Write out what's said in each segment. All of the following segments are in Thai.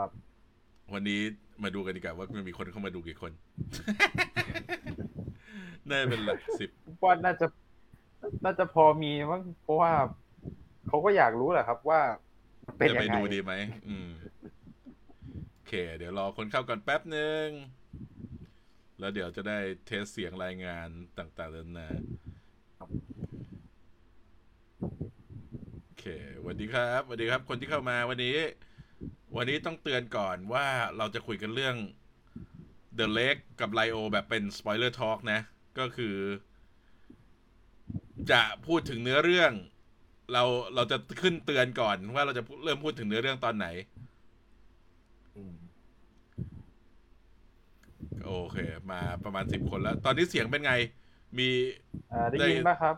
ครับ วันนี้มาดูกันดีกว่าว่ามันมีคนเข้ามาดูกี่คนน่าจะเป็นหลักสิบว่าน่าจะ น่าจะพอมีมั้งเพราะว่าเขาก็อยากรู้แหละครับว่าเป็นจะยัไปงไงดูดีไหมอืมโอเค เดี๋ยวรอคนเข้าก่อนแป๊บหนึ่งแล้วเดี๋ยวจะได้เทสเสียงรายงานต่างๆนานาโอเคสวัสดีครับสวัสดีครับ คนที่เข้ามาวันนี้ วันนี้ต้องเตือนก่อนว่าเราจะคุยกันเรื่อง The Lake กับ Lio แบบเป็น Spoiler Talk นะ ก็คือ จะพูดถึงเนื้อเรื่อง เราเราจะขึ้นเตือนก่อนว่าเราจะเริ่มพูดถึงเนื้อเรื่องตอนไหนอืมโอเค มาประมาณสิบคนแล้ว ตอนนี้เสียงเป็นไง มีอ่าได้ได้ยินไหมครับ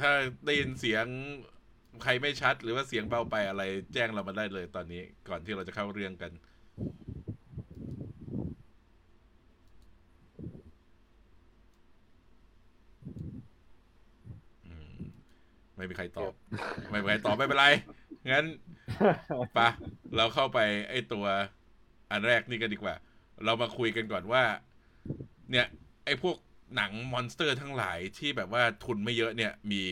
ถ้าได้ยินเสียง ใครไม่ชัดหรือว่าเสียงเบาไปอะไร แจ้งเรามาได้เลยตอนนี้ ก่อนที่เราจะเข้าเรื่องกัน ไม่มีใครตอบ ไม่มีใครตอบ ไม่เป็นไร งั้นปะเราเข้าไปไอ้ตัว อันแรกนี่กันดีกว่า เรามาคุยกันก่อนว่า เนี่ย ไอ้พวกหนังมอนสเตอร์ทั้งหลายที่แบบว่าทุนไม่เยอะเนี่ยมี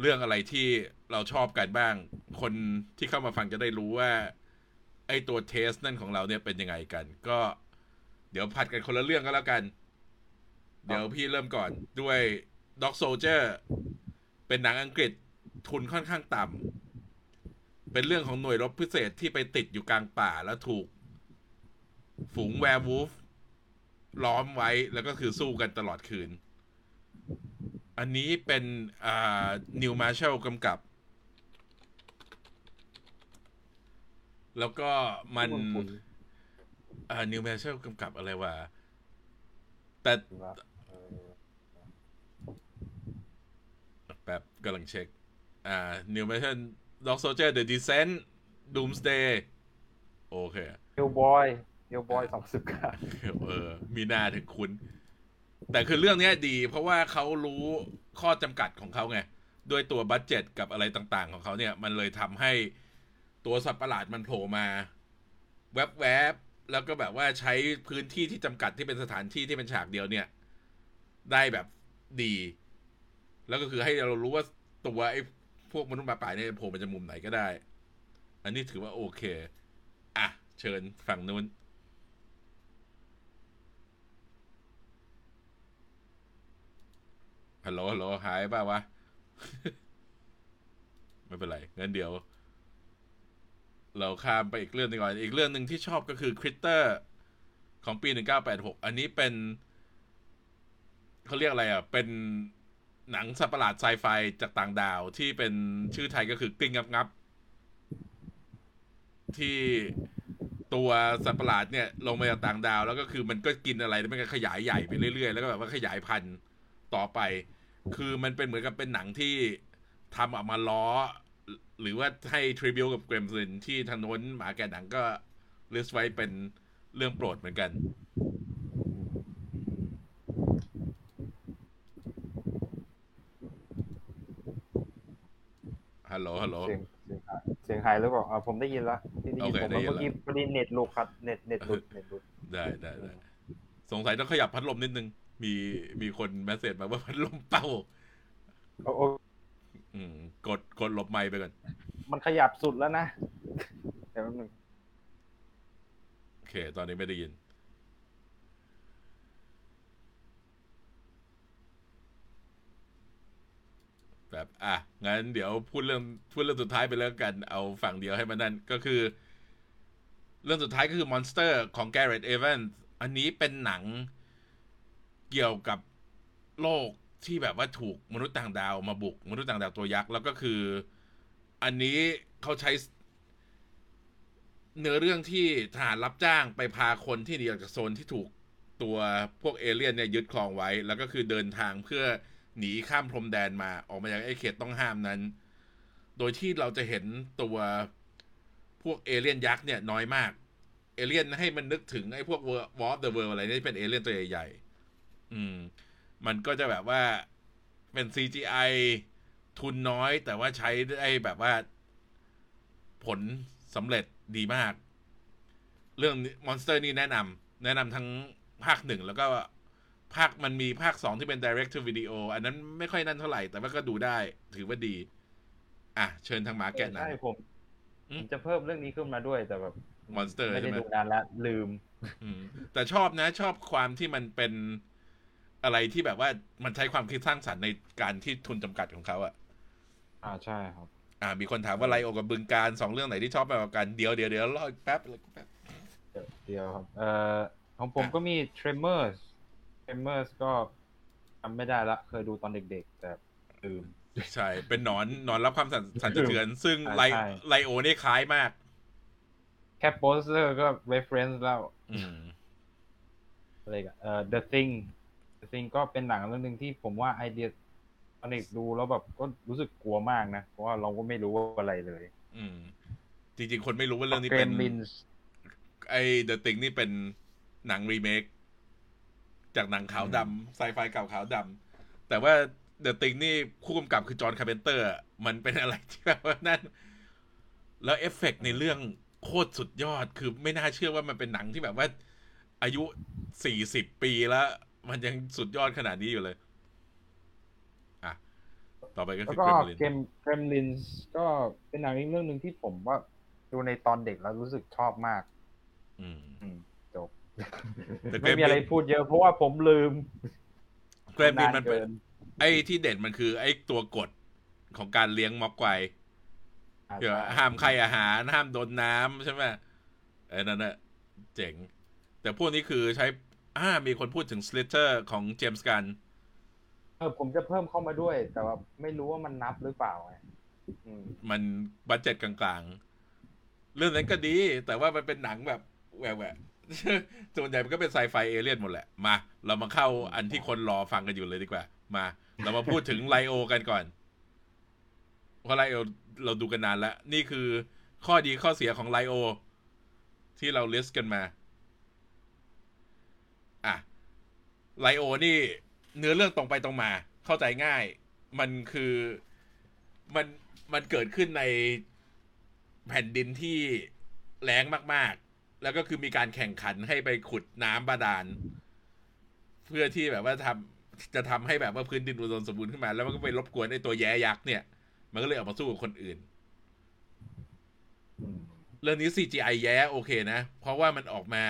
เรื่องอะไรที่เราชอบกันบ้าง คนที่เข้ามาฟังจะได้รู้ว่า ไอ้ตัวเทสนั่นของเราเนี่ยเป็นยังไงกัน ก็เดี๋ยวผัดกันคนละเรื่องก็แล้วกัน เดี๋ยวพี่เริ่มก่อนด้วย Dog Soldier เป็นหนังอังกฤษทุนค่อนข้างต่ำเป็นเรื่องของหน่วยรบพิเศษที่ไปติดอยู่กลางป่าแล้วถูก ฝูง werewolf ล้อมไว้แล้วก็คือสู้กันตลอดคืน อันนี้เป็นอ่านิวมาร์ช l ลกำกับ แล้วก็มันคุ้นอ่านิวมาร์ช l ลกำกับอะไรวะแต่ๆว่าเออแป๊บกำลังเช็ค อ่า Neil Marshall Dog Soldier The Descent Doomsday โอเค Hellboy Hellboy สองสิบเก้าเออ มีหน้าถึงคุณ แต่คือเรื่องนี้ดี เพราะว่าเขารู้ข้อจำกัดของเขาไงด้วยตัว budget กับอะไรต่างๆ ของเขาเนี่ย มันเลยทำให้ตัวสัตว์ประหลาดมันโผล่มาแวบๆแล้วก็แบบว่าใช้พื้นที่ที่จำกัดที่เป็นสถานที่ที่เป็นฉากเดียวเนี่ย ได้แบบดี แล้วก็คือให้เรารู้ว่าตัวไอ้พวกมนุษย์หมาป่าเนี่ยโผล่มาจากมุมไหนก็ได้ อันนี้ถือว่าโอเค อะ เชิญฝั่งนู้น ฮัลโหลฮัลโหลหายป่าวะ ไม่เป็นไรงั้นเดี๋ยว เราข้ามไปอีกเรื่องหนึงก่อน อีกเรื่องหนึ่งที่ชอบก็คือคริตเตอร์ของปี 1986 อันนี้เป็นเขาเรียกอะไรอะ เป็นหนังสัตว์ประหลาดไซไฟจากต่างดาวที่เป็นชื่อไทยก็คือกลิ้งงับงับ ที่ตัวสัตว์ประหลาดเนี่ย ลงมาจากต่างดาว แล้วก็คือมันก็กินอะไรแล้วมันก็ขยายใหญ่ไปเรื่อยๆ แล้วก็แบบว่าขยายพันธุ์ ต่อไป คือมันเป็นเหมือนกับเป็นหนังที่ทำออกมาล้อ หรือว่าให้ทริบิวกับเกรมซินที่ทางโน้นหมาแกนหนังก็ลิสต์ไว้เป็นเรื่องโปรดเหมือนกัน ฮัลโหล ฮัลโหล เสียงเสียงหายเสียงหายหรือเปล่าอ่าผมได้ยินแล้วที่ได้ยินโอเคผมได้ยินเมื่อกี้แล้วพอดีเน็ตหลุดครับ เน็ตเน็ตหลุดเน็ตหลุดได้ได้ได้สงสัยต้องขยับพัดลมนิดนึง มีมีคน message มาว่าพัดลมเป่าโอ้โอ้อืม กดกดหลบไมค์ไปก่อน มันขยับสุดแล้วนะเดี๋ยวแป๊บนึงโอเค ตอนนี้ไม่ได้ยิน แบบอะ งั้นเดี๋ยวพูดเรื่องพูดเรื่องสุดท้ายไปแล้วกัน เอาฝั่งเดียวให้มันนั่น ก็คือ เรื่องสุดท้ายก็คือ Monster ของ Garrett Evans อันนี้เป็นหนัง เกี่ยวกับโลกที่แบบว่าถูกมนุษย์ต่างดาวมาบุกมนุษย์ต่างดาวตัวยักษ์แล้วก็คือ อันนี้เขาใช้เนื้อเรื่องที่ทหารรับจ้างไปพาคนที่หนีออกจากโซนที่ถูกตัวพวกเอเลี่ยนเนี่ยยึดครองไว้ แล้วก็คือเดินทางเพื่อหนีข้ามพรมแดนมาออกมาจากไอ้เขตต้องห้ามนั้น โดยที่เราจะเห็นตัวพวกเอเลี่ยนยักษ์เนี่ยน้อยมาก เอเลี่ยนให้มันนึกถึงไอ้พวกWar of the World อะไรนี่เป็นเอเลี่ยนตัวใหญ่ๆ อืม มันก็จะแบบว่าเป็น CGI ทุนน้อย แต่ว่าใช้ได้แบบว่า ผลสำเร็จดีมาก เรื่อง Monsters นี่แนะนำแนะนำทั้งภาคหนึ่งแล้วก็ภาคมันมีภาคสองที่เป็น direct to video อันนั้นไม่ค่อยนั่นเท่าไหร่ แต่ว่าก็ดูได้ ถือว่าดี อะ เชิญทางหมาแกะหนังใช่ผมอืมผมจะเพิ่มเรื่องนี้ขึ้นมาด้วยแต่แบบ Monster ไม่ได้ใช่ไหมดูนานละลืมอืมแต่ชอบนะ ชอบความที่มันเป็น อะไรที่แบบว่ามันใช้ความคิดสร้างสรรค์ในการที่ทุนจำกัดของเขาอะอ่าใช่ครับ อ่า มีคนถามว่าไลโอกับบึงการสองเรื่องไหนที่ชอบมากกว่ากันเดี๋ยวเดี๋ยวเดี๋ยวรออีกแป๊บแป๊บเดี๋ยวเดียวครับ เอ่อของผมอะก็มี Tremors Tremors ก็จำไม่ได้ละ เคยดูตอนเด็กๆ แต่ลืมใช่ เป็นหนอนหนอนรับความสั่นสั่นสะเทือน ซึ่งใช่ไลใช่ไลโอนี่คล้ายมาก แค่โปสเตอร์ก็ reference แล้วอืมอะไรกันเอ่อ The Thing The Thing ก็เป็นหนังเรื่องหนึ่งที่ผมว่าไอเดียตอนเด็กดูแล้วแบบก็รู้สึกกลัวมากนะ เพราะว่าเราก็ไม่รู้ว่าอะไรเลย อืม จริง ๆ คนไม่รู้ว่าเรื่องนี้เป็น Gremlins ไอ้ The Thing นี่เป็นหนังรีเมคจากหนังขาวดำไซไฟเก่าขาวดำแต่ว่า The Thing นี่ผู้กำกับคือ John Carpenter มันเป็นอะไรที่แบบว่านั่น แล้วเอฟเฟกต์ในเรื่องโคตรสุดยอดคือไม่น่าเชื่อว่ามันเป็นหนังที่แบบว่า อายุสี่สิบปีแล้ว มันยังสุดยอดขนาดนี้อยู่เลย อะ ต่อไปก็แล้วคือก็ Gremlin เกม Gremlins ก็เป็นหนังอีกเรื่องหนึ่งที่ผมว่า ดูในตอนเด็กแล้วรู้สึกชอบมาก อืมอืมจบแต่ไม่มี Gremlin อะไรพูดเยอะเพราะว่าผมลืม Gremlin อะมันเป็นไอ้ที่เด่นมันคือไอ้ตัวกฎของการเลี้ยง Mogwai อ่าเดี๋ยวใช่ห้ามให้อาหาร ห้ามโดนน้ำใช่ไหมไอ้นั่นน่ะเจ๋ง แต่พวกนี้คือใช้ อ่ามีคนพูดถึง Slither ของ James Gunnเออผมจะเพิ่มเข้ามาด้วย แต่ว่าไม่รู้ว่ามันนับหรือเปล่าไงอืมมัน budget กลางๆ เรื่องนั้นก็ดี แต่ว่ามันเป็นหนังแบบแหวะแหวะส่วนใหญ่มันก็เป็นไซไฟเอเลี่ยนหมดแหละ มา เรามาเข้าอันที่คนรอฟังกันอยู่เลยดีกว่า มา เรามาพูดถึงไลโอกันก่อน เพราะไลโอเราดูกันนานแล้ว นี่คือข้อดีข้อเสียของไลโอที่เรา list กันมา อะ ไลโอนี่เนื้อเรื่องตรงไปตรงมา เข้าใจง่าย มันคือมันมันเกิดขึ้นในแผ่นดินที่แล้งมาก ๆ แล้วก็คือมีการแข่งขันให้ไปขุดน้ำบาดาล เพื่อที่แบบว่าทำจะทำให้แบบว่าพื้นดินอุดมสมบูรณ์ขึ้นมา แล้วมันก็ไปรบกวนไอ้ตัวแย้ยักษ์เนี่ย มันก็เลยออกมาสู้กับคนอื่นอืมเรื่องนี้ CGI แย้โอเคนะ เพราะว่ามันออกมา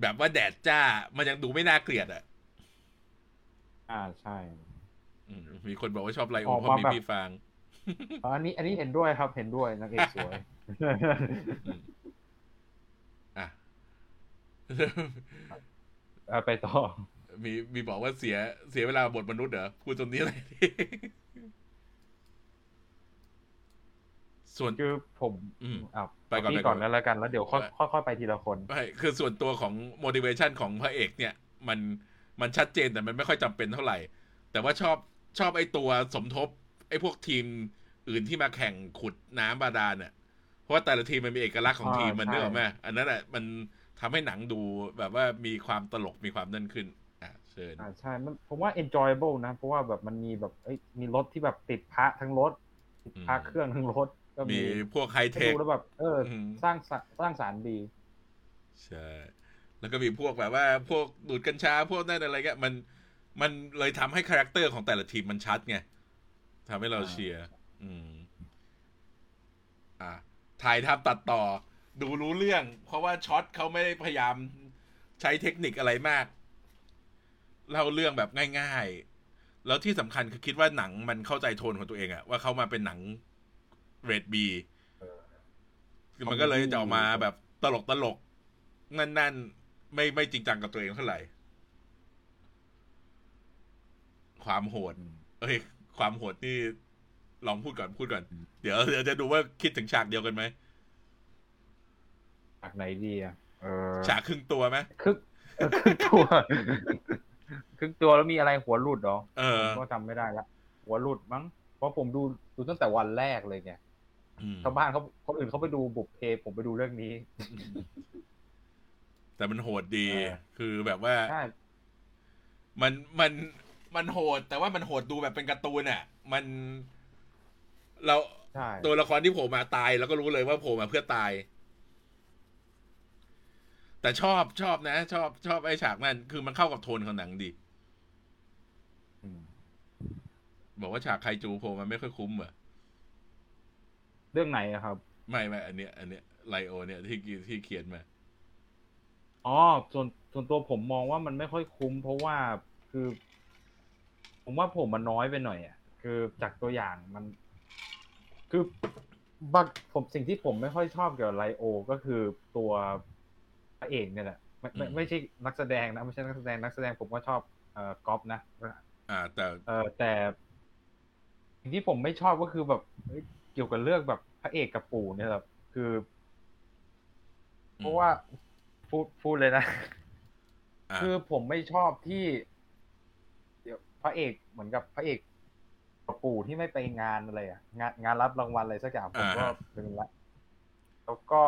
แบบว่าแดดจ้า มันยังดูไม่น่าเกลียดอะ อ่าใช่อืมมีคนบอกว่าชอบไลโอออกเพราะมามีแบบพี่ฟางอ๋ออันนี้ อันนี้เห็นด้วยครับเห็นด้วยนางเอกสวยอะเอาไปต่อ มีมีบอกว่าเสียเสียเวลาบทมนุษย์เหรอพูดตรงนี้เลย ส่วนคือผมอืมอ้าวไปก่อนพี่ไปก่ก่ออนนแล้วแล้วกันแล้วเดี๋ยวค่อยไปค่อยค่อยไปทีละคนไม่คือส่วนตัวของ motivation ของพระเอกเนี่ย มันมันชัดเจนแต่มันไม่ค่อยจำเป็นเท่าไหร่ แต่ว่าชอบชอบไอ้ตัวสมทบ ไอ้พวกทีมอื่นที่มาแข่งขุดน้ำบาดาลเนี่ยเพราะว่าแต่ละทีมมันมีเอกลักษณ์ของอ่าทีมมันใช่เนกอะแม่อันนั้นแหละมันทำให้หนังดูแบบว่ามีความตลกมีความนั่นขึ้นอะเชิญอ่าใช่มันผมว่า enjoyable นะ เพราะว่าแบบมันมีแบบเอ้ยมีรถที่แบบติดพระทั้งรถติดพระอืมเครื่องทั้งรถ ก็มีมีพวกไฮเทให้คดูแล้วแบบเอออมสร้างสรรค์สร้างสารรค์ดี ใช่ แล้วก็มีพวกแบบว่า พวกดูดกัญชาพวกนั่นอะไรเงี้ยมันมันเลยทำให้คาแรคเตอร์ของแต่ละทีมมันชัดไงทำให้เราอ่าเชียร์อืม อะถ่ายทำตัดต่อ ดูรู้เรื่อง เพราะว่าช็อตเขาไม่ได้พยายามใช้เทคนิคอะไรมากเล่าเรื่องแบบง่าย ๆ แล้วที่สำคัญคือคิดว่าหนังมันเข้าใจโทนของตัวเองอะว่าเขามาเป็นหนัง เรดบีเออคือมันก็เลยจะออกมาแบบตลกตลกๆนั่นๆไม่ไม่จริงจังกับตัวเองเท่าไหร่ ความโหด เอ้ย ความโหดนี่ลองพูดก่อนพูดก่อน เดี๋ยวเดี๋ยวจะดูว่าคิดถึงฉากเดียวกันไหมจากไหนดีอะเออฉากครึ่งตัวไหมครึ่งเออครึ่งตัวครึ่งตัวแล้วมีอะไรหัวหลุดเหรอเออผมก็จำไม่ได้ละหัวหลุดมั้งเพราะผมดูดูตั้งแต่วันแรกเลยไงอืม ชาวบ้านเขาคนอื่นเขาไปดูบุกเพผมไปดูเรื่องนี้ แต่มันโหดดีเออคือแบบว่าใช่มันมันมันโหด แต่ว่ามันโหดดูแบบเป็นการ์ตูนอะ มันเราใช่ตัวละครที่โผล่มาตายแล้วก็รู้เลยว่าโผล่มาเพื่อตาย แต่ชอบชอบนะ ชอบชอบไอ้ฉากนั้นคือมันเข้ากับโทนของหนังดีอืมบอกว่าฉากไคจูโผล่มันไม่ค่อยคุ้มเหรอ เรื่องไหนอะครับ ไม่ไม่อันเนี้ย อันเนี้ยไลโอ เนี่ยที่ที่เขียนมาอ๋อส่วนส่วนตัวผมมองว่ามันไม่ค่อยคุ้ม เพราะว่าคือ ผมว่าผมมันน้อยไปหน่อยอะคือจากตัวอย่างมัน คือบางผมสิ่งที่ผมไม่ค่อยชอบเกี่ยวกับไลโอ ก็คือตัวพระเอกเนี่ยแหละไม่ไม่อืมไม่ใช่นักแสดงนะไม่ใช่นักแสดงนักแสดงผมก็ชอบเอ่อก๊อฟนะอ่าแต่เออแต่สิ่งที่ผมไม่ชอบก็คือแบบเอ้ยเกี่ยวกับเรื่องแบบพระเอกกับปู่เนี่ยแบบคือ เพราะว่าพูดพูดเลยนะอ่าคือผมไม่ชอบที่ เดี๋ยวพระเอกเหมือนกับพระเอกกับปู่ที่ไม่ไปงานอะไรอะงานงานรับรางวัลอะไรสักอย่างผมก็ลืมละแล้วก็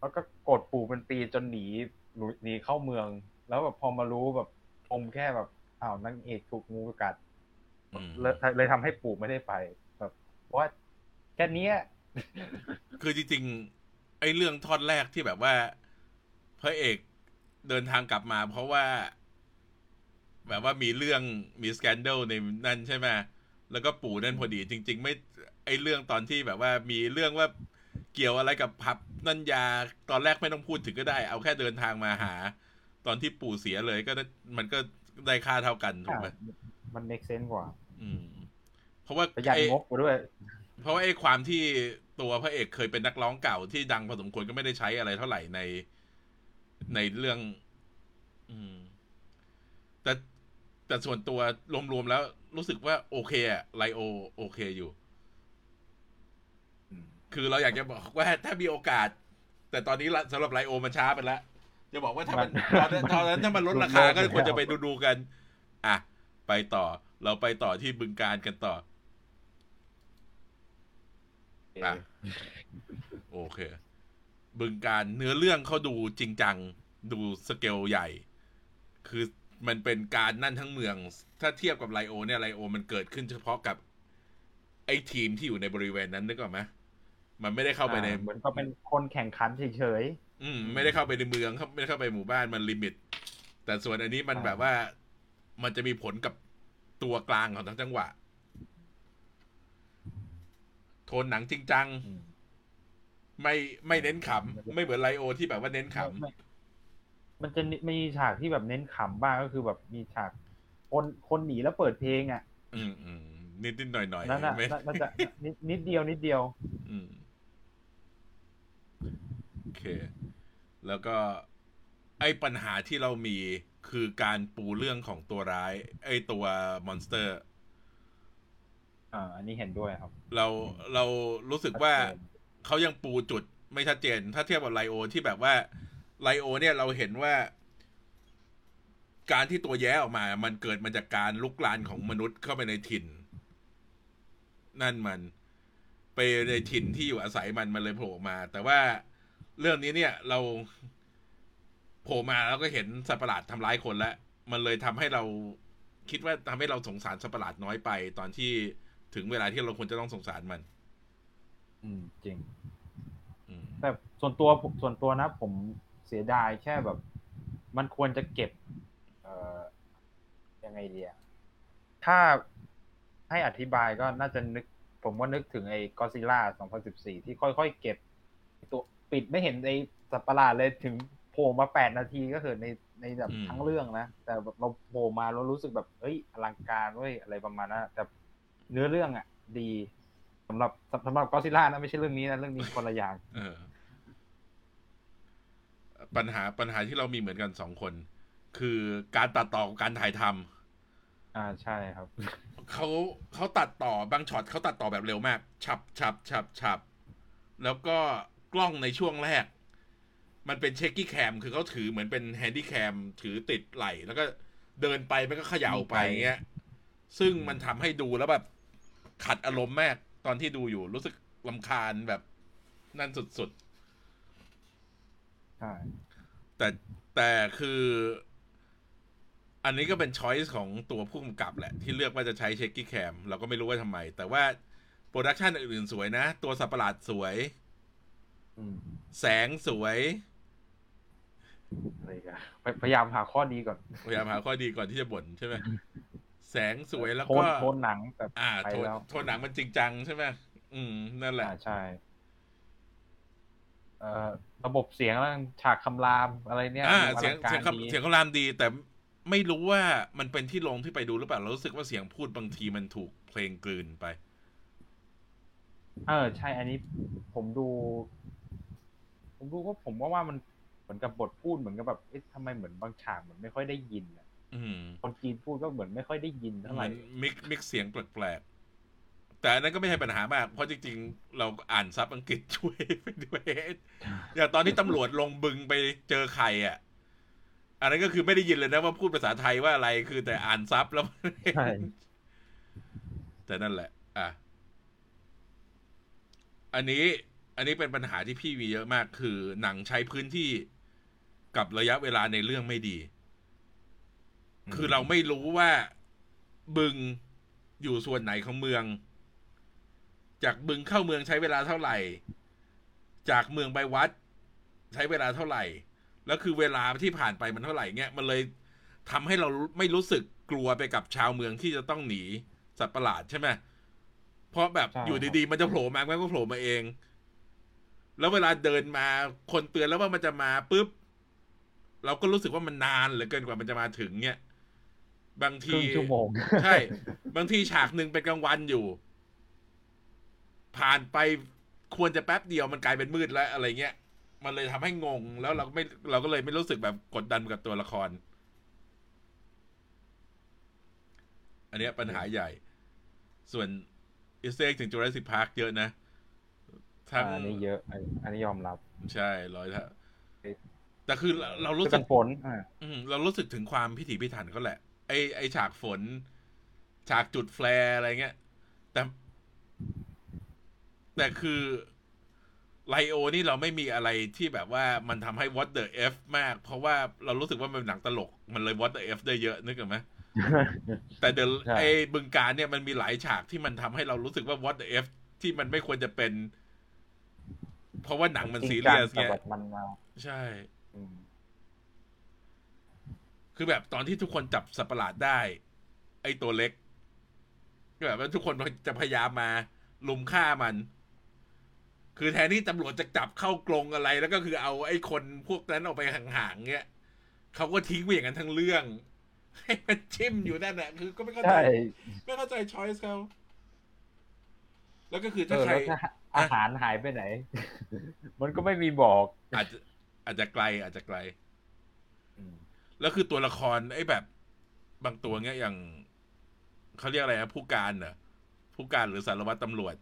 แล้วก็กดปู่เป็นปีจนหนีหนีหนีเข้าเมือง แล้วแบบพอมารู้แบบชมแค่แบบอ้าวนางเอกถูกงูกัดอืมเลยเลยทำให้ปู่ไม่ได้ไปแบบเพราะ ว่าแค่เนี้ยคือจริงๆ ไอ้เรื่องท่อนแรกที่แบบว่าพระเอกเดินทางกลับมา เพราะว่า แบบว่ามีเรื่องมีสแกนเดลในนั่นใช่ไหมแล้วก็ปู่นั่นพอดี จริง ๆ ไม่ ไอ้เรื่องตอนที่แบบว่ามีเรื่องว่าเกี่ยวอะไรกับพับนันยาตอนแรกไม่ต้องพูดถึงก็ได้ เอาแค่เดินทางมาหา ตอนที่ปู่เสียเลยก็ได้มันก็ได้ค่าเท่ากันถูกไหมมัน make sense กว่า อืม เพราะว่าประหยัดไอ้งบกว่าด้วย เพราะว่าไอ้ความที่ตัวพระเอกเคยเป็นนักร้องเก่าที่ดังพอสมควรก็ไม่ได้ใช้อะไรเท่าไหร่ในในเรื่อง อืม แต่แต่ส่วนตัวรวมๆแล้วรู้สึกว่าโอเคอะไลโอ โอเคอยู่ คือเราอยากจะบอกว่าถ้ามีโอกาส แต่ตอนนี้ละสำหรับไลโอมันช้าไปแล้วจะบอกว่าถ้ามันมันตอนนั้นตอนนั้นถ้ามันลดราคาก็ควรจะไปดูดูๆกัน อะ ไปต่อ เราไปต่อที่บึงการกันต่อ อะโอเค บึงการเนื้อเรื่องเขาดูจริงจัง ดูสเกลใหญ่ คือมันเป็นการนั่นทั้งเมือง ถ้าเทียบกับไลโอ เนี่ยไลโอ มันเกิดขึ้นเฉพาะกับ ไอ้ทีมที่อยู่ในบริเวณนั้นนึกออกไหมมันไม่ได้เข้าไปในอ่เหมือนก็เป็นคนแข่งขันเฉยอืม ไม่ได้เข้าไปในเมืองเข้าไม่ได้เข้าไปหมู่บ้านมันลิมิต แต่ส่วนอันนี้มันอ่าแบบว่ามันจะมีผลกับตัวกลางของทั้งจังหวะโทนหนังจริงจังๆอืมไม่ไม่เน้นขำ ไม่เหมือนไลโอที่แบบว่าเน้นขไม่มันจะมีฉากที่แบบเน้นขำบ้างก็คือแบบมีฉาก คนคนหนีแล้วเปิดเพลงอะำอืมอืมนิดนิดหน่อยหน่อยนั่นน่ะไม่น่าน่าจะนิดนิดเดียวนิดเดียว อืมโอเค แล้วก็ไอ้ปัญหาที่เรามีคือการปูเรื่องของตัวร้าย ไอ้ตัวมอนสเตอร์ อ่าอันนี้เห็นด้วยครับ เราเรารู้สึกว่าชัดเจนเขายังปูจุดไม่ชัดเจน ถ้าเทียบกับไลโอที่แบบว่าไลโอ เนี่ยเราเห็นว่า การที่ตัวแย้ออกมา มันเกิดมาจากการลุกลานของมนุษย์เข้าไปในถิ่น นั่นมัน ไปในถิ่นที่อยู่อาศัยมันมันเลยโผล่ออกมา แต่ว่าเรื่องนี้เนี่ย เราโผล่มาแล้วก็เห็นสัตว์ประหลาดทำร้ายคนแล้วมันเลยทำให้เราคิดว่าทำให้เราสงสารสัตว์ประหลาดน้อยไป ตอนที่ ถึงเวลาที่เราควรจะต้องสงสารมัน อืม จริงอืมแต่ส่วนตัวผมส่วนตัวนะ ผมเสียดายแค่แบบ มันควรจะเก็บ เอ่อยังไงดีอะถ้าให้อธิบายก็น่าจะนึก ผมว่านึกถึงไอ้ก็ซิล่า2014 ที่ค่อยๆเก็บ ตัวปิดไม่เห็นไอ้สัตว์ประหลาดเลยถึงโผล่มาแปดนาทีก็คือในในแบบอืมทั้งเรื่องนะ แต่แบบเราโผล่มาเรารู้สึกแบบเฮ้ยอลังการเว้ยอะไรประมาณนั้นอะแต่ เนื้อเรื่องอะ ดีสำหรับสำหรับก็ซิล่านะไม่ใช่เรื่องนี้นะเรื่องนี้คนละอย่างเออปัญหาปัญหาที่เรามีเหมือนกันสองคน คือการตัดต่อกับการถ่ายทำอ่าใช่ครับเขาเขาตัดต่อบางช็อตเขาตัดต่อแบบเร็วมาก ฉับฉับฉับฉับแล้วก็กล้องในช่วงแรก มันเป็นเช็คกี้แคมคือเขาถือเหมือนเป็นแฮนดี้แคมถือติดไหลแล้วก็เดินไปมันก็เขย่าไปเงี้ย ซึ่งมันทำให้ดูแล้วแบบ ขัดอารมณ์มากตอนที่ดูอยู่รู้สึกลำคาญแบบนั่นสุดๆใช่แต่แต่คือ อันนี้ก็เป็นช้อยส์ของตัวผู้กำกับแหละ ที่เลือกว่าจะใช้เช็คกี้แคมเราก็ไม่รู้ว่าทำไม แต่ว่าโปรดักชันอื่นๆสวยนะ ตัวสัตว์ประหลาดสวยอืมแสงสวยอะไรกันพยพยายามหาข้อดีก่อน พยายามหาข้อดีก่อนที่จะบ่นใช่ไหม แสงสวยแล้วโทก็นโทนหนังแบบอ่าไปโทนแล้วโทนหนังมันจริงจังใช่ไหมอืม นั่นแหละอ่าใช่เอ่อระบบเสียงแล้วฉากคำรามอะไรเนี่ยอ่าดูอเสียงลักาเสียงรดีคำเสียงของรามดี แต่ไม่รู้ว่ามันเป็นที่ลงที่ไปดูหรือเปล่าเรารู้สึกว่าเสียงพูดบางทีมันถูกเพลงกลืนไป เออ ใช่ อันนี้ผมดู ผมดูก็ผมว่าว่ามันเหมือนกับบทพูดเหมือนกับแบบเอ๊ะทำไมเหมือนบางฉากเหมือนไม่ค่อยได้ยินอะอืม คนจีนพูดก็เหมือนไม่ค่อยได้ยินเท่าไหมัร่นมิกมิกเสียงแปลกๆแต่อันนั้นก็ไม่ใช่ปัญหามาก เพราะจริงๆ เราอ่านซับอังกฤษช่วยไปด้วยอย่างตอนที่ตำรวจลงบึงไปเจอใครอะ อันนั้นก็คือไม่ได้ยินเลยนะว่าพูดภาษาไทยว่าอะไรคือแต่อ่านซับแล้วใช่แต่นั่นแหละ อะ อันนี้อันนี้เป็นปัญหาที่พี่มีเยอะมาก คือหนังใช้พื้นที่กับระยะเวลาในเรื่องไม่ดี คือเราไม่รู้ว่าบึงอยู่ส่วนไหนของเมือง จากบึงเข้าเมืองใช้เวลาเท่าไหร่ จากเมืองไปวัด ใช้เวลาเท่าไหร่ แล้วคือเวลาที่ผ่านไปมันเท่าไหร่เงี้ยมันเลยทำให้เราไม่รู้สึกกลัวไปกับชาวเมืองที่จะต้องหนีสัตว์ประหลาดใช่ไหมเพราะแบบใช่อยู่ดีๆ มันจะโผล่มามันก็โผล่มาเอง แล้วเวลาเดินมาคนเตือนแล้วว่ามันจะมาปุ๊บเราก็รู้สึกว่ามันนานเหลือเกินกว่ามันจะมาถึงเนี่ย บางคทีรึ่งชั่วโมงใช่ บางทีฉากหนึ่งเป็นกลางวันอยู่ ผ่านไปควรจะแป๊บเดียวมันกลายเป็นมืดแล้วอะไรเงี้ย มันเลยทำให้งง แล้วเราก็ไม่เราก็เลยไม่รู้สึกแบบกดดันกับตัวละคร อันเนี้ยปัญหาใหญ่ ส่วน Easter egg ถึง Jurassic Park เยอะนะทั้งอันนี้เยอะ อันอันนี้ยอมรับ ใช่ร้อยเท่าแต่คือเราเรารู้คือสึกักนฝนอ่าอืมเรารู้สึกถึงความพิถีพิถันเขาแหละไอไอฉากฝน ฉากจุดแฟร์อะไรเงี้ย แต่ แต่คือไลโอนี่เราไม่มีอะไรที่แบบว่ามันทำให้ what the f มาก เพราะว่าเรารู้สึกว่ามันเป็นหนังตลก มันเลย what the f ได้เยอะนึกออกไหมแต่เดใช่ไอบึงการเนี่ยมันมีหลายฉากที่มันทำให้เรารู้สึกว่า what the f ที่มันไม่ควรจะเป็น เพราะว่าหนังมันซีเรียสจงจังไงแต่แบบมันมาใช่อืม คือแบบตอนที่ทุกคนจับสัตว์ประหลาดได้ ไอ้ตัวเล็กก็แบบว่าทุกคนจะพยายามมาลุมฆ่ามัน คือแทนที่ตำรวจจะจับเข้ากรงอะไร แล้วก็คือเอาไอ้คนพวกนั้นออกไปห่างๆเงี้ยเขาก็ทิ้งไปอย่างนั้นทั้งเรื่อง ให้มันชิมอยู่นั่นแหละคือก็ไม่เข้าใจใช่ไม่เข้าใจช้อยส์เขาแล้วก็คือเอถ้าอใครแล้วถ้าอาหารหายไปไหน มันก็ไม่มีบอก อาจจะอาจจะไกลอาจจะไกลอืม แล้วคือตัวละครไอ้แบบ บางตัวเงี้ยอย่างเขาเรียกอะไรนะผู้การเหรอผู้การหรือสารวัตรตำรวจ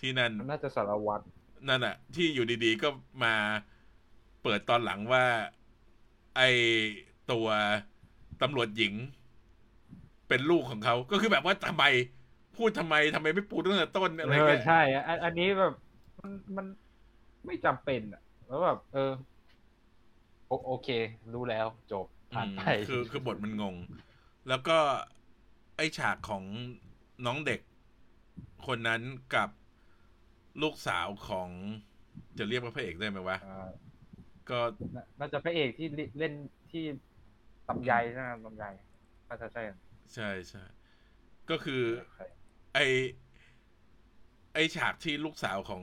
ที่นั่นมันน่าจะสารวัตรนั่นอะที่อยู่ดีๆก็มาเปิดตอนหลังว่า ไอ้ตัวตำรวจหญิง เป็นลูกของเขาก็คือแบบว่าทำไม พูดทำไมทำไมไม่พูดตั้งแต่ต้นอะไรเออเงี้ยใช่อะอันอันนี้แบบมันมันไม่จำเป็นอะแล้วแบบเออโอโอเค รู้แล้วจบ ผ่านไปอืมคือคือบทมันงง แล้วก็ไอฉากของน้องเด็ก คนนั้นกับลูกสาวของจะเรียกว่าพระเอกได้ไหมวะอ่าก็น่าน่าจะพระเอกที่เล่นเล่นที่ลำไยใช่ไหมลำไยน่าจะใช่ใช่ใช่ก็คือใช่ไอไอฉากที่ลูกสาวของ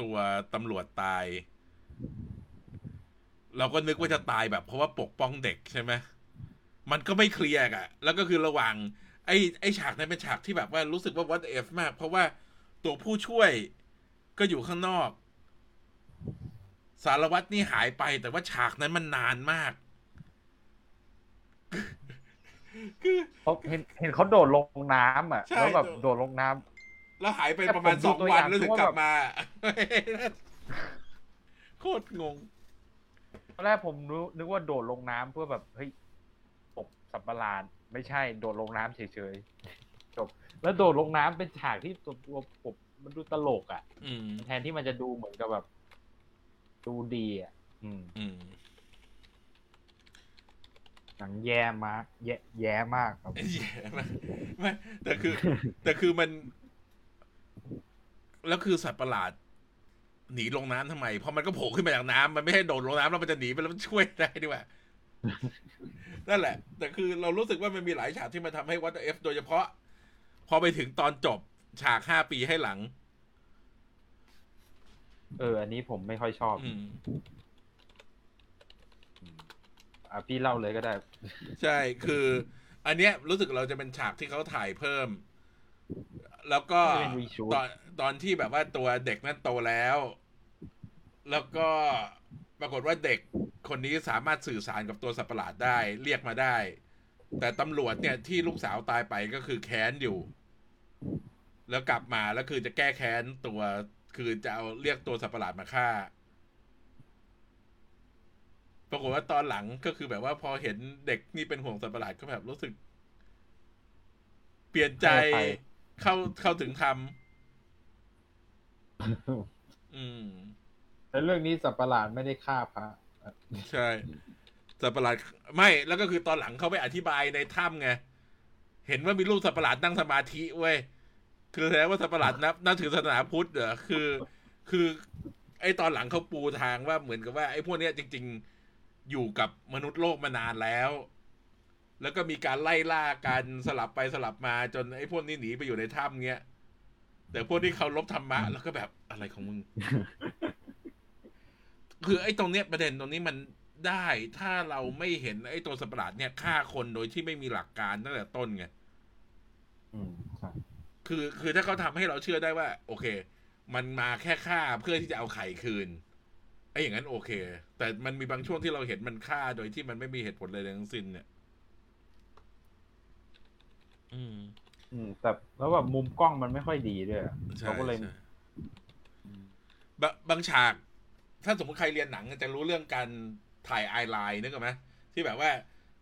ตัวตำรวจตาย เราก็นึกว่าจะตายแบบเพราะว่าปกป้องเด็กใช่ไหมมันก็ไม่เคลียร์อะแล้วก็คือระหว่างไอไอฉากนั้นเป็นฉากที่แบบว่ารู้สึกว่า what if มาก เพราะว่าตัวผู้ช่วยก็อยู่ข้างนอก สารวัตรนี่หายไป แต่ว่าฉากนั้นมันนานมาก คือเขาเห็นเห็นเขาโดดลงน้ำอะใช่แล้วแบบโดดลงน้ำแล้วหายไปประมาณแต่ผมสดูองตัววัอนย่างแล้วถึงว่ากลับแบบมาโคตรงง ตอนแรกผมรู้นึกว่าโดดลงน้ำเพื่อแบบเฮ้ยตบสับประหลาดไม่ใช่โดดลงน้ำเฉยๆจบ แล้วโดดลงน้ำเป็นฉากที่ตัวตัวผมมันดูตลกอะ อืม แทนที่มันจะดูเหมือนกับแบบ ดูดีอะ อืม อืม หนังแย่มาก แย่แย่มากครับแย่มากไม่แต่คือ แต่คือมัน แล้วคือสัตว์ประหลาด หนีลงน้ำทำไม เพราะมันก็โผล่ขึ้นมาจากน้ำมันไม่ให้โดดลงน้ำแล้วมันจะหนีไปแล้วมันช่วยได้ดีกว่า นั่นแหละ แต่คือเรารู้สึกว่ามันมีหลายฉากที่มันทำให้วัตเอฟโดยเฉพาะ พอไปถึงตอนจบฉากห้าปีให้หลัง เออ อันนี้ผมไม่ค่อยชอบอืมอะพี่เล่าเลยก็ได้ ใช่คือ อันเนี้ยรู้สึกเราจะเป็นฉากที่เขาถ่ายเพิ่ม แล้วก็เป็น reshoot ตอนตอนที่แบบว่าตัวเด็กนั้นโตแล้ว แล้วก็ปรากฏว่าเด็กคนนี้สามารถสื่อสารกับตัวสัตว์ประหลาดได้ เรียกมาได้ แต่ตำรวจเนี่ยที่ลูกสาวตายไปก็คือแค้นอยู่ แล้วกลับมาแล้วคือจะแก้แค้นตัวคือจะเอาเรียกตัวสัตว์ประหลาดมาฆ่า ปรากฏว่าตอนหลังก็คือแบบว่าพอเห็นเด็กนี่เป็นห่วงสัตว์ประหลาดก็แบบรู้สึก เปลี่ยนใจให้อภัย เข้าเข้าถึงธรรมอืมแต่เรื่องนี้สัตว์ประหลาดไม่ได้ฆ่าพระใช่สัตว์ประหลาดไม่แล้วก็คือตอนหลังเขาไปอธิบายในถ้ำไงเห็นว่ามีรูปสัตว์ประหลาดนั่งสมาธิเว้ยคือแสดงว่าสัตว์ประหลาดนับนับถือศาสนาพุทธเหรอคือ คือ ไอ้ตอนหลังเขาปูทางว่าเหมือนกับว่าไอ้พวกเนี้ยจริง ๆ อยู่กับมนุษย์โลกมานานแล้ว แล้วก็มีการไล่ล่ากันสลับไปสลับมาจนไอ้พวกนี้หนีไปอยู่ในถ้ำเงี้ย แต่พวกที่เขาลบธรรมะ แล้วก็แบบอะไรของมึง คือไอ้ตรงเนี้ยประเด็นตรงนี้มันได้ถ้าเราไม่เห็นไอ้ตัวสัตว์ประหลาดเนี่ยฆ่าคนโดยที่ไม่มีหลักการตั้งแต่ต้นไงอืมใช่คือคือถ้าเขาทำให้เราเชื่อได้ว่า โอเค มันมาแค่ฆ่าเพื่อที่จะเอาไข่คืนไอ้อย่างนั้นโอเค แต่มันมีบางช่วงที่เราเห็นมันฆ่าโดยที่มันไม่มีเหตุผลเลยทั้งสิ้นเนี่ย อืม อืม แต่แล้วแบบมุมกล้องมันไม่ค่อยดีด้วยอะใช่เขาก็เลยใช่บะบางฉาก ถ้าสมมติใครเรียนหนังจะรู้เรื่องการถ่ายไอไลน์นึกออกไหมที่แบบว่า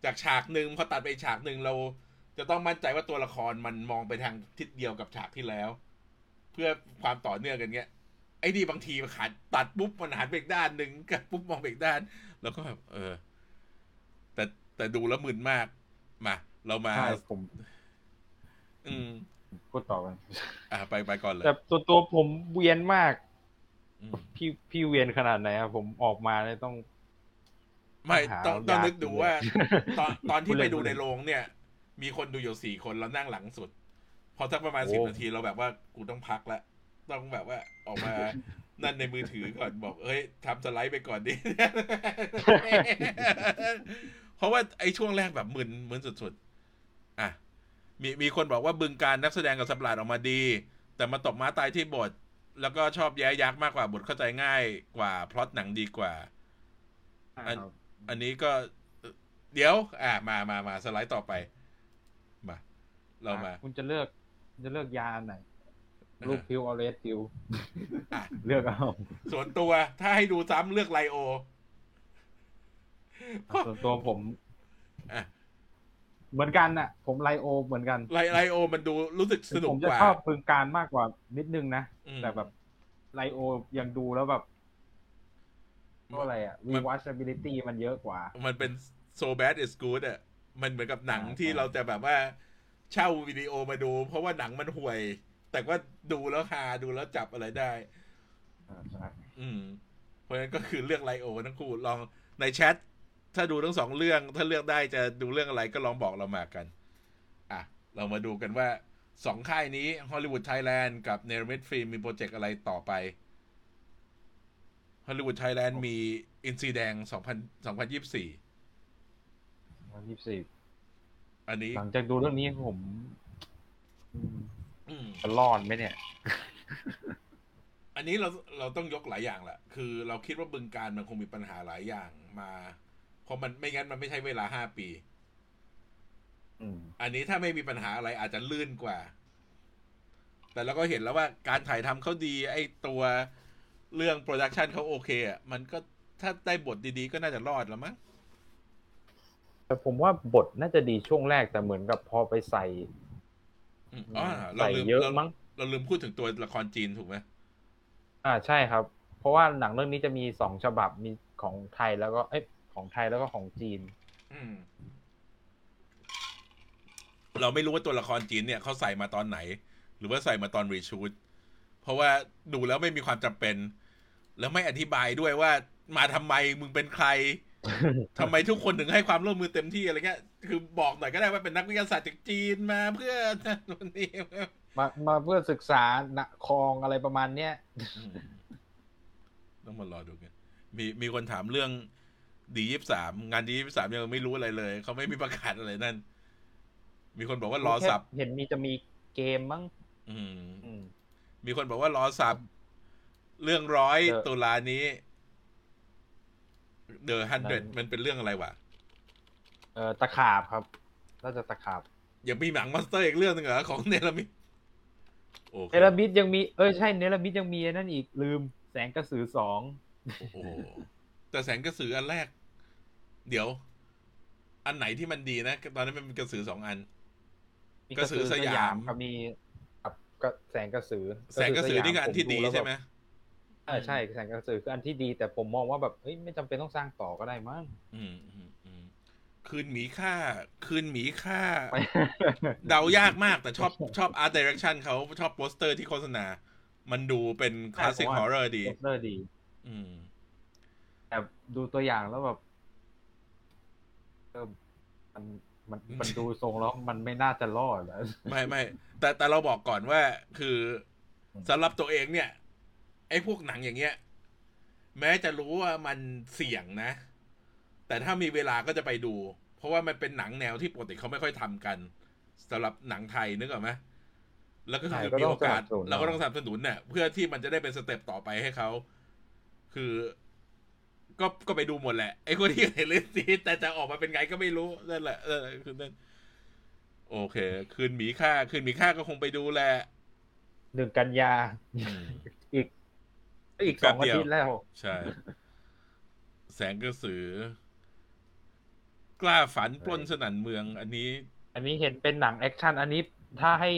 จากฉากหนึ่งพอตัดไปอีกฉากหนึ่งเรา จะต้องมั่นใจว่าตัวละครมันมองไปทางทิศเดียวกับฉากที่แล้ว เพื่อความต่อเนื่องกันเงี้ยไอ้นี่บางทีมันขาดตัดปุ๊บมันหันไปอีกด้านหนึ่งกัดปุ๊บมองไปอีกด้าน แล้วก็แบบเออ แต่แต่ดูแล้วมึนมากมาเรามาใช่ผม อืมพูดต่อกันอะไปไปก่อนเลยแต่ตัวตัวผมเวียนมากอืมพี่พี่เวียนขนาดไหนอะผมออกมาเนี่ยต้อง ไม่หาต้องต้องยากนึกดูว่าเลยตอนตอนที่พูดไปเล่นดูพูดเล่ในนโรงเนี่ย มีคนดูอยู่สี่คนเรานั่งหลังสุด พอสักประมาณโอ้สิบนาทีเราแบบว่ากูต้องพักแล้วต้องแบบว่าออกมานั่นในมือถือก่อนบอกเฮ้ยทำสไลด์ไปก่อนดิเพราะว่าไอ้ช่วงแรกแบบมึนมึนสุดๆอะ มีมีคนบอกว่าบึงการนักแสดงกับสัตว์ประหลาดออกมาดี แต่มาตบม้าตายที่บท แล้วก็ชอบแย้ยักษ์มากกว่าบทเข้าใจง่ายกว่าพล็อตหนังดีกว่าอันอันนี้ก็เอ่อเดี๋ยว อ่ามามามาสไลด์ต่อไป มา เรามา คุณจะเลือกจะเลือกยาอันไหนอ่าลูกพิวออเรสพิวอะเลือกเอาส่วนตัวถ้าให้ดูซ้ำเลือกไลโอ ส่วนตัวผมอะ เหมือนกันน่ะ ผมไลโอ เหมือนกันไลไลโอ มันดูรู้สึกสนุผกมกจะว่าชอบพึงการมากกว่านิดนึงนะอืมแต่แบบไลโอยังดูแล้วแบบก็อะไรอะ rewatchability มันเยอะกว่า มันเป็น so bad is good อะมันเหมือนกับหนังอ่าที่ใช่เราจะแบบว่าเช่าวิดีโอมาดู เพราะว่าหนังมันห่วย แต่ว่าดูแล้วฮาดูแล้วจับอะไรได้อ่าใช่อืมเพราะฉะนั้นก็คือเลือกไลโอทั้งคู่ลองในแชท ถ้าดูทั้งสองเรื่อง ถ้าเลือกได้จะดูเรื่องอะไรก็ลองบอกเรามากัน อะ เรามาดูกันว่าสองค่ายนี้ Hollywood Thailand กับเนรมิตฟิล์มมี project อะไรต่อไป Hollywood Thailand มีอินทรีแดงสองพันสองพันยี่สี่วันที่สี่อันนี้หลังจากดูเรื่องนี้ผมอืมอืมจะรอดไหมเนี่ย อันนี้เราเราต้องยกหลายอย่างแหละ คือเราคิดว่าบึงกาฬมันคงมีปัญหาหลายอย่างมา เพราะมันไม่งั้นมันไม่ใช่เวลาห้าปีอืมอันนี้ถ้าไม่มีปัญหาอะไรอาจจะลื่นกว่า แต่เราก็เห็นแล้วว่าการถ่ายทำเขาดี ไอ้ตัวเรื่องโปรดักชันเขาโอเคอะมันก็ถ้าได้บทดีๆ ก็น่าจะรอดแล้วมั้งแต่ผมว่าบทน่าจะดีช่วงแรกแต่เหมือนกับพอไปใส่อืมอ๋อเราใส่ลืมเยอะเรามั้งเราลืมพูดถึงตัวละครจีนถูกไหมอ่าใช่ครับ เพราะว่าหนังเรื่องนี้จะมีสองฉบับมีของไทยแล้วก็เอ้ย ของไทยแล้วก็ของจีน อืม เราไม่รู้ว่าตัวละครจีนเนี่ยเขาใส่มาตอนไหน หรือว่าใส่มาตอนรีชูดเพราะว่าดูแล้วไม่มีความจำเป็น แล้วไม่อธิบายด้วยว่ามาทำไมมึงเป็นใครทำไมทุกคนถึงให้ความร่วมมือเต็มที่อะไรเงี้ย คือบอกหน่อยก็ได้ว่าเป็นนักวิทยาศาสตร์จากจีนมาเพื่อวันนี้มามาเพื่อศึกษาณคลองอะไรประมาณเนี้ยต้องมารอดูกันมีมีคนถามเรื่อง ดียี่สามงานดียี่สามยังไม่รู้อะไรเลย เขาไม่มีประกาศอะไรนั่น มีคนบอกว่ารอสับ เห็นมีจะมีเกมมั้งอืมอืมมีคนบอกว่ารอสับ เรื่องร้อยเออตุลานี้ เดอะฮันเดนั่นมันเป็นเรื่องอะไรวะ เออตะขาบครับ น่าจะตะขาบ ยังมีหนัง monster อีกเรื่องหนึ่งเหรอของเนรมิตโอเคเนรมิตยังมี เออใช่เนรมิตยังมีอันนั่นอีกลืม แสงกระสือสองโอ้โห แต่แสงกระสืออันแรก เดี๋ยว อันไหนที่มันดีนะ ตอนนั้นมันเป็นกระสือสองอันมีกระสือสยามกับมีกับกระแสงกระสือ แสงกระสือนี่ก็อันที่ดีใช่ไหมเออใช่แสงกระสือคืออันที่ดี แต่ผมมองว่าแบบเฮ้ยไม่จำเป็นต้องสร้างต่อก็ได้มั้งอืมอืมอืมคืนหมีค่า คืนหมีค่า เดายากมากแต่ชอบชอบ art direction เขาชอบโปสเตอร์ที่โฆษณา มันดูเป็นคลาสสิกใช่ฮผมอว่าร์เรอร์ดีโปสเตอร์ดี อืม แต่ดูตัวอย่างแล้วแบบเออมันมันมันดูทรงแล้วมันไม่น่าจะรอดแล้วไม่ไม่แต่แต่เราบอกก่อนว่าคือสำหรับตัวเองเนี่ย ไอ้พวกหนังอย่างเงี้ย แม้จะรู้ว่ามันเสี่ยงนะ แต่ถ้ามีเวลาก็จะไปดู เพราะว่ามันเป็นหนังแนวที่ปกติเขาไม่ค่อยทำกันสำหรับหนังไทยนึกออกไหมแล้วก็คือใช่ก็มีต้องโอกาสสนับสนุนเราก็ต้องสนับสนุนเนี่ยเพื่อที่มันจะได้เป็น step ต่อไปให้เขาคือ ก็ก็ไปดูหมดแหละ ไอ้คนที่เห็น list นี้แต่จะออกมาเป็นไงก็ไม่รู้นั่นแหละเออคือนั่นโอเค คืนหมีค่า คืนหมีค่าก็คงไปดูแหละหนึ่งกันยาอืมอีก อีกแป๊บเดียวสองอาทิตย์แล้ว ใช่ แสงกระสือ กล้าฝันปล้นสนั่นเมือง อันนี้ อันนี้เห็นเป็นหนัง action อันนี้ถ้าให้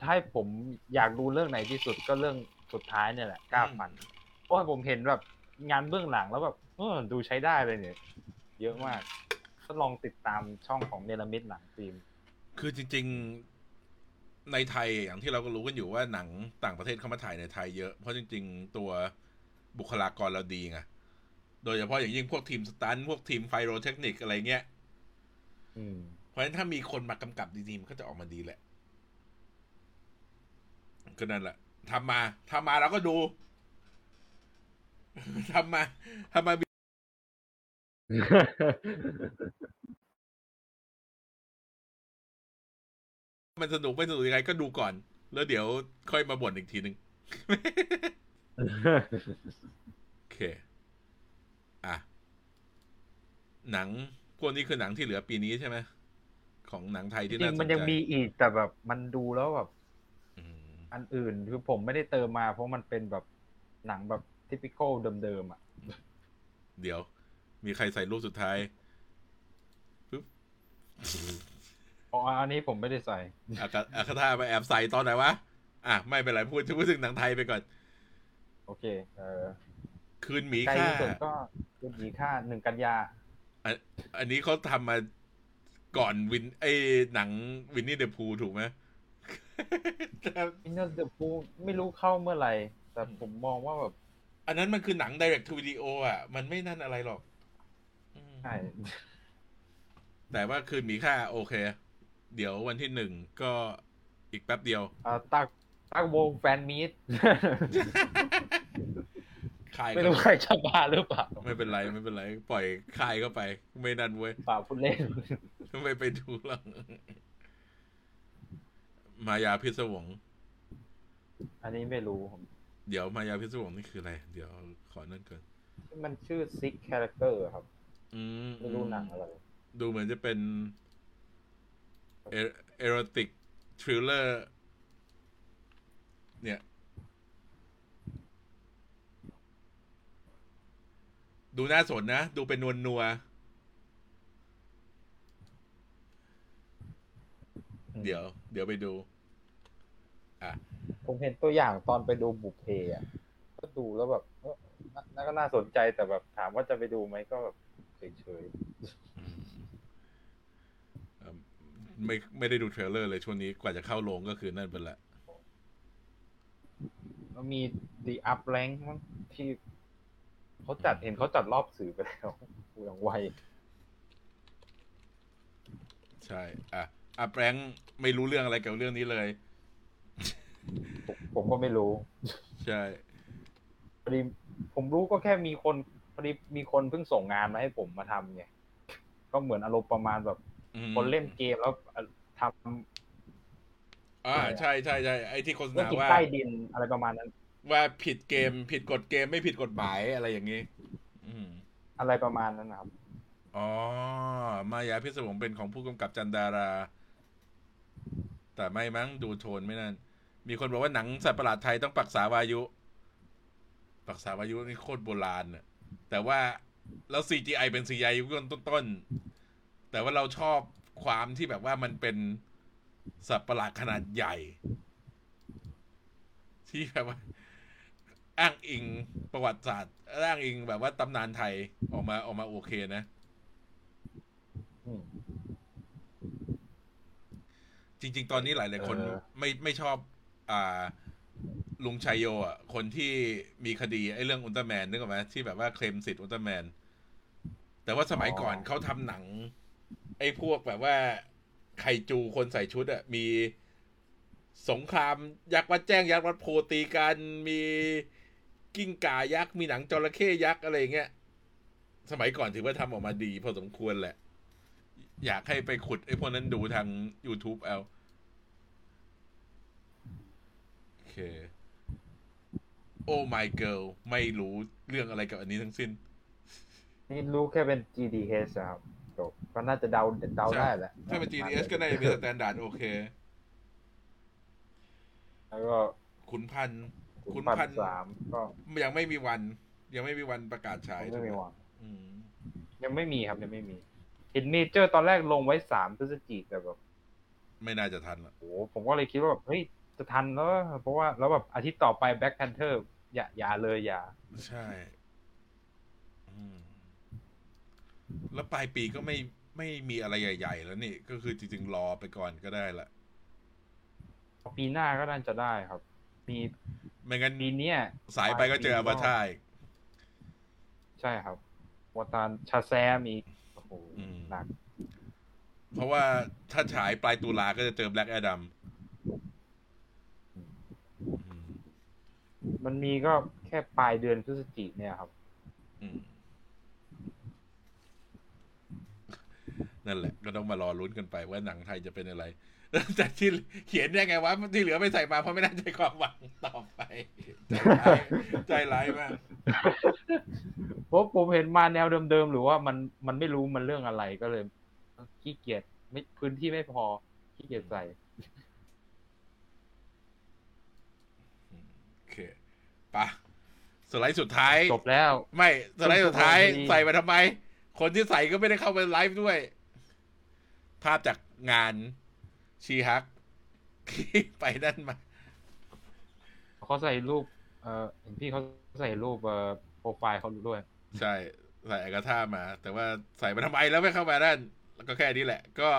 ถ้าให้ผมอยากดูเรื่องไหนที่สุดก็เรื่องสุดท้ายเนี่ยแหละกล้าฝัน เพราะว่าผมเห็นแบบงานเบื้องหลังแล้วแบบ เออดูใช้ได้เลยเนี่ย เยอะมากก็ลองติดตามช่องของเนรมิตหนังฟิล์มคือจริง ๆ ในไทยอย่างที่เราก็รู้กันอยู่ว่าหนังต่างประเทศเข้ามาถ่ายในไทยเยอะ เพราะจริง ๆ ตัวบุคลากรเราดีไงโดยเฉพาะอย่างยิ่งพวกทีมสตันท์พวกทีมไฟโรเทคนิคอะไรเงี้ยอืมเพราะฉะนั้นถ้ามีคนมากำกับดีๆมันก็จะออกมาดีแหละก็นั่นแหละทำมาทำมาเราก็ดู ทำมาทำมามันสนุกไม่สนุกยังไงก็ดูก่อน แล้วเดี๋ยวค่อยมาบ่นอีกทีหนึ่งโอเค อะ หนังพวกนี้คือหนังที่เหลือปีนี้ใช่ไหมของหนังไทยจที่ริน่างสนใจๆมันยังมีอีกแต่แบบมันดูแล้วแบบอืมอันอื่นคือผมไม่ได้เติมมา เพราะมันเป็นแบบหนังแบบ ทิปิคอลเดิมๆอะ เดี๋ยว มีใครใส่รูปสุดท้ายปึ๊บอ๋ออันนี้ผมไม่ได้ใส่อาคาอาคาธาไปแอบใส่ตอนไหนวะ อะ ไม่เป็นไรพูดพูดถึงหนังไทยไปก่อน โอเค เออคืนหมีใกล้ค่าที่สุดก็คือหมีค่าหนึ่งกันยาอันอันนี้เขาทำมาก่อนวินไอ้หนังวินนี่เดอะพูถูกไหมอินเนอร์เดอะพูไม่รู้เข้าเมื่อไหร่ แต่ผมมองว่าแบบ อันนั้นมันคือหนัง direct to video อะ มันไม่นั่นอะไรหรอกอืมใช่แต่ว่าคืนหมีค่าโอเค เดี๋ยววันที่หนึ่งก็อีกแป๊บเดียวเอ่อตักตักวงแฟนมีดค่ายไม่ก็รู้ใครจะมาหรือเปล่า ไม่เป็นไรไม่เป็นไร ปล่อยค่ายเข้าไป ไม่นั่นเว้ยเปล่าพูดเล่นไม่ไปดูหรอกมายาพิศวง อันนี้ไม่รู้ผม เดี๋ยวมายาพิศวงนี่คืออะไร เดี๋ยวขอนั่นก่อนมันชื่อ Six Characters ครับ อืมไม่รู้หนังอะไร ดูเหมือนจะเป็น erotic thriller เนี่ย ดูน่าสนนะ ดูเป็น noir noir ๆเดี๋ยว เดี๋ยวไปดู อะ ผมเห็นตัวอย่างตอนไปดูบุพเพอะก็ดูแล้วแบบเออน่าก็น่าสนใจแต่แบบถามว่าจะไปดูไหมก็แบบเฉยอืมเอิ่มไม่ไม่ได้ดูเทรลเลอร์เลยช่วงนี้กว่าจะเข้าโรงก็คือนั่นเป็นแหละๆแล้วมี The Up Rank มั้งที่เขาจัดเห็นเขาจัดรอบสื่อไปแล้วอย่างไวใช่ อะอะแปรงไม่รู้เรื่องอะไรเกี่ยวกับเรื่องนี้เลย ผมผมก็ไม่รู้ ใช่พอดีผมรู้ก็แค่มีคนพอดีมีคนเพิ่งส่งงานมาให้ผมมาทำไงก็เหมือนอารมณ์ประมาณแบบอืมคนเล่นเกมแล้วทอ่าใช่ใช่ใช่ไอ้ที่โฆษำเรื่องณากินว่าใต้ดินอะไรประมาณนั้น ว่าผิดเกม ผิดกฎเกมไม่ผิดกฎหมายอะไรอย่างนี้อืมอะไรประมาณนั้นนะครับอ๋อมายาพิศวงเป็นของผู้กำกับจันดารา แต่ไม่มั้งดูโทนไม่นั่น มีคนบอกว่าหนังสัตว์ประหลาดไทยต้องปักษาวายุ ปักษาวายุนี่โคตรโบราณน่ะแต่ว่าแล้ว CGI เป็น CGI ยุคต้นๆ แต่ว่าเราชอบความที่แบบว่ามันเป็นสัตว์ประหลาดขนาดใหญ่ ที่แบบว่า อ้างอิงประวัติศาสตร์ อ้างอิงแบบว่าตำนานไทยออกมาออกมาโอเคนะอืมจริง ๆ ตอนนี้หลายๆคนเออไม่ไม่ชอบอ่า ลุงชัยโยอะคนที่มีคดีไอ้เรื่องอุลตร้าแมนนึกออกไหมที่แบบว่าเคลมสิทธิ์อุลตร้าแมน แต่ว่าสมัยก่อนเขาทำหนัง ไอ้พวกแบบว่าไคจูคนใส่ชุดอะมีสงครามยักษ์วัดแจ้งยักษ์วัดโพตีกันมีกิ้งก่ายักษ์มีหนังจระเข้ยักษ์อะไรอย่างเงี้ยสมัยก่อนถือว่าทำออกมาดีพอสมควรแหละ อยากให้ไปขุดไอ้พวกนั้นดูทาง YouTube เอา โอ เคโอ้ my girl ไม่รู้เรื่องอะไรกับอันนี้ทั้งสิ้น นี่รู้แค่เป็น GDH อะครับจบก็น่าจะเดาเดาได้แหละถ้าเป็น GDH ก็น่าจะมี standard โอเค แล้วก็ขุนพันธุ์คุคุณณพัพันนธุ์สามก็ยังไม่มีวัน ยังไม่มีวันประกาศฉายไม่มีหวังอืมยังไม่มีครับยังไม่มีเห็นเมเจอร์ตอนแรกลงไว้สามพฤศจิกแต่แบบ ไม่น่าจะทันละโอ้โหผมก็เลยคิดว่าแบบเฮ้ย จะทันแล้วเพราะว่าแล้วแบบอาทิตย์ต่อไปแบ็ c แพนเทอร์อย่าอย่าเลยอย่า ใช่อืมแล้วปลายปีก็ไม่ไม่มีอะไรใหญ่ ๆ แล้วนี่ ก็คือจริงๆรอไปก่อนก็ได้ละปีหน้าก็น่าจะได้ครับ มีไม่งั้นปีเนี้ยสายไปก็เจออวตารอีกใช่ครับวตารชาแซมอีกโอ้โหอืมหนัก เพราะว่าถ้าฉายปลายตุลาก็จะเจอแบล็กแอดัม มันมีก็แค่ปลายเดือนพฤศจิกเนี่ยครับนั่นแหละ ก็ต้องมารอลุ้นกันไปว่าหนังไทยจะเป็นอะไร แต่ที่เขียนได้ไงวะที่เหลือไม่ใส่มาเพราะไม่น่าใจความหวังต่อไปใจร้ายใจร้ายมากเพราะผมเห็นมาแนวเดิมๆหรือว่ามันมันไม่รู้มันเรื่องอะไรก็เลยขี้เกียจไม่พื้นที่ไม่พอขี้เกียจใส่ โอเค ปะสไลด์สุดท้าย จบแล้ว ไม่สไลด์สุดท้ายพอดีใส่มาทำไม คนที่ใส่ก็ไม่ได้เข้าไปไลฟ์ด้วย ภาพจากงานชีฮักที่ไปนั่นมาเขาใส่รูป เอ่อเห็นพี่เขาใส่รูปเอ่อโปรไฟล์เขาด้วย ใช่ ใส่แอลกาท่ามา แต่ว่าใส่มาทำไมแล้วไม่เข้ามาด้านแล้วก็แค่นี้แหละ ก็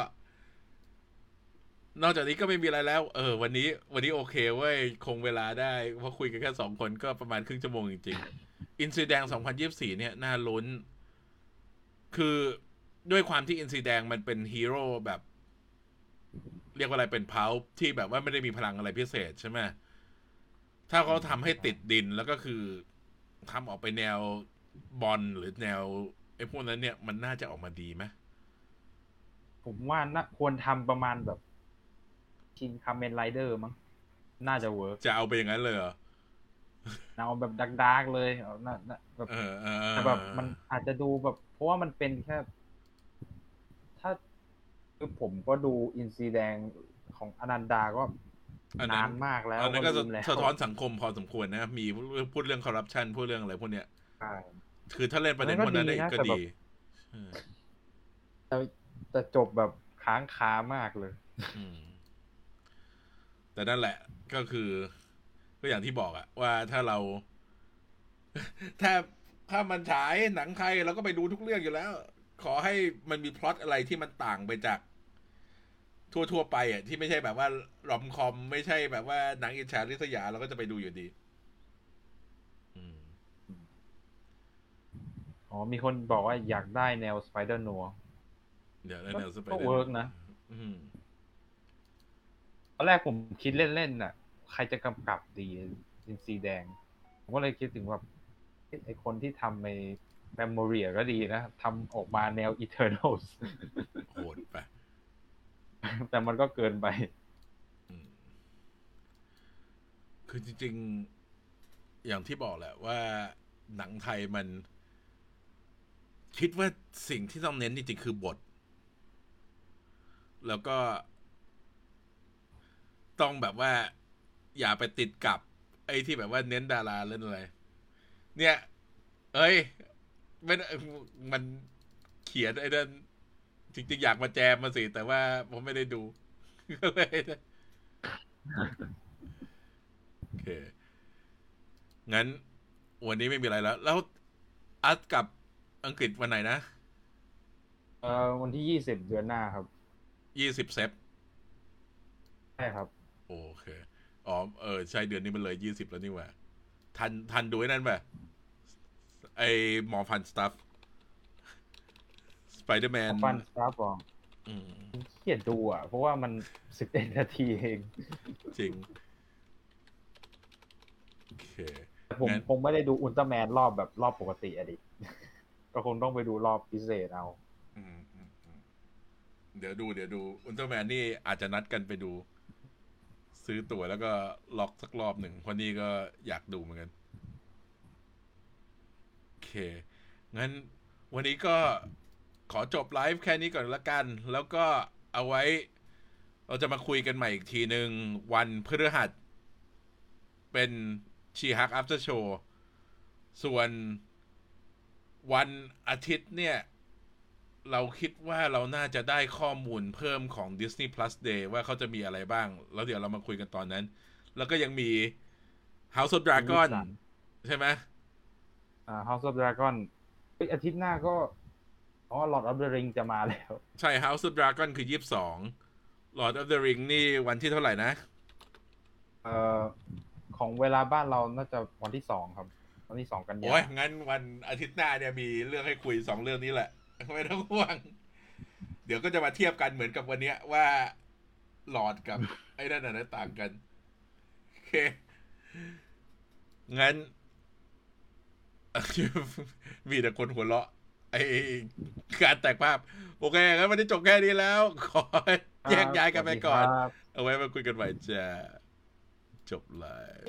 นอกจากนี้ก็ไม่มีอะไรแล้ว เออ วันนี้ วันนี้โอเคเว้ย คงเวลาได้ เพราะคุยกันแค่สองคนก็ประมาณครึ่งชั่วโมงจริงๆ อินซีแดง2024เนี่ย น่าลุ้น คือด้วยความที่อินซีแดงมันเป็นฮีโร่แบบ เรียกว่าอะไรเป็นเพาที่แบบว่าไม่ได้มีพลังอะไรพิเศษใช่ไหมถ้าเขาทำให้ติดดินแล้วก็คือทำออกไปแนวบอลหรือแนวไอ้พวกนั้นเนี่ยมันน่าจะออกมาดีไหมผมว่าน่าควรทำประมาณแบบ Shin Kamen Rider มั้งน่าจะ work จะเอาไปอย่างนั้นเลยเหรอเอาแบบ dark dark ๆเลยเอาน่าน่าแบบเออเออเออแต่แบบมันอาจจะดูแบบ เพราะว่ามันเป็นแค่ ถ้าคือผมก็ดูอินทรีแดงของอนันดาก็อันนั้นนานมากแล้วอันนั้นก็ลืมแล้วสะท้อนสังคมพอสมควรนะ มีพูดเรื่องคอร์รัปชันพูดเรื่องอะไรพวกเนี้ยใช่คือถ้าเล่นประเด็นอัพวนกนั้นั้นนก็ได้ดีนะก็แต่แบบดีเออแต่แต่จบแบบค้างคามากเลยอืม แต่นั่นแหละก็คือ ก็อย่างที่บอกอะว่าถ้าเรา ถ้าถ้ามันฉายหนังไทยเราก็ไปดูทุกเรื่องอยู่แล้ว ขอให้มันมีพล็อตอะไรที่มันต่างไปจาก ทั่วๆไปอะที่ไม่ใช่แบบว่ารอมคอม ไม่ใช่แบบว่าหนังอิจฉาริษยาเราก็จะไปดูอยู่ดีอืมอืมแต่นั่นแหละก็คือก็อย่างที่บอกอะว่าถ้าเราถ้ามันฉายหนังไทยเราก็ไปดูทุกเรื่องอยู่แล้วขอให้มันมีพล็อตอะไรที่มันต่างไปจากทั่วๆไปอะที่ไม่ใช่แบบว่ารอมคอมไม่ใช่แบบว่าหนังอิจฉาริษยาเราก็จะไปดูอยู่ดีอืมอ๋อมีคนบอกว่าอยากได้แนว Spider Noir เดี๋ยวแล้วแนว Spider ก็ work นะอืม ตอนแรกผมคิดเล่นๆน่ะ ใครจะกำกับดีอินทรีแดง ผมก็เลยคิดถึงว่าเอ๊ะไอคนที่ทำใน Memoria ก็ดีนะทำออกมาแนว Eternals โหดไป แต่มันก็เกินไปอืมคือจริง ๆ อย่างที่บอกแหละว่าหนังไทยมัน คิดว่าสิ่งที่ต้องเน้นจริงๆคือบท แล้วก็ ต้องแบบว่า อย่าไปติดกับ ไอ้ที่แบบว่าเน้นดาราเล่นอะไร เนี่ย เอ้ยไม่ได้มันเขียนไอ้นั่นจริงๆอยากมาแจมมาสิ แต่ว่าผมไม่ได้ดูก็เลยโอเค งั้น วันนี้ไม่มีอะไรแล้ว แล้วอัดกับอังกฤษวันไหนนะเอ่อวันที่ยี่สิบเดือนหน้าครับยี่สิบเซปใช่ครับ โอเคอ๋อเออใช่เดือนนี้มันเลยยี่สิบแล้วนี่หว่าทันทันดูไอ้นั่นป่ะไอหมอฟันสตัฟสไปเดอร์แมนฟันสตาร์บอกอืมเขียนดูอะ เพราะว่ามันสิบเอ็ดนาทีเอง จริง โอเคแต่ผมงั้นคงไม่ได้ดูอุลตร้าแมนรอบแบบรอบปกติอะดิ ก็คงต้องไปดูรอบพิเศษเอาอืมอืมอืมเดี๋ยวดูเดี๋ยวดู อุลตร้าแมนนี่อาจจะนัดกันไปดู ซื้อตั๋วแล้วก็ล็อกสักรอบหนึ่งเพราะนี่ก็อยากดูเหมือนกัน โอเค งั้นวันนี้ก็ขอจบไลฟ์แค่นี้ก่อนละกัน แล้วก็เอาไว้ เราจะมาคุยกันใหม่อีกทีหนึ่งวันพฤหัส เป็นชีฮักอั t เ r อร์โชว์ส่วนวันอาทิตย์เนี่ย เราคิดว่าเราน่าจะได้ข้อมูลเพิ่มของ Disney Plus Day ว่าเขาจะมีอะไรบ้าง แล้วเดี๋ยวเรามาคุยกันตอนนั้น แล้วก็ยังมี House of Dragon ใช่ไหมอ่า House of Dragon เอ้ยอาทิตย์หน้าก็อ๋อ Lord of the Ring จะมาแล้ว ใช่ House of Dragon คือยี่สิบสอง Lord of the Ring นี่วันที่เท่าไหร่นะ เอ่อ ของเวลาบ้านเราน่าจะวันที่สองครับ วันที่สองกันยาโอ้ยงั้นวันอาทิตย์หน้าเนี่ยมีเรื่องให้คุยสองเรื่องนี้แหละ ไม่ต้องห่วง เดี๋ยวก็จะมาเทียบกันเหมือนกับวันเนี้ยว่าหลอดกับ ไอ้นั่นน่ะต่างกัน โอเค งั้น มีแต่คนหัวเราะ ไอ้การแตกภาพ โอเคงั้นวันนี้จบแค่นี้แล้ว ขอแยกย้ายกันไปก่อนครับเอาไว้มาคุยกันใหม่จ้าจบเลย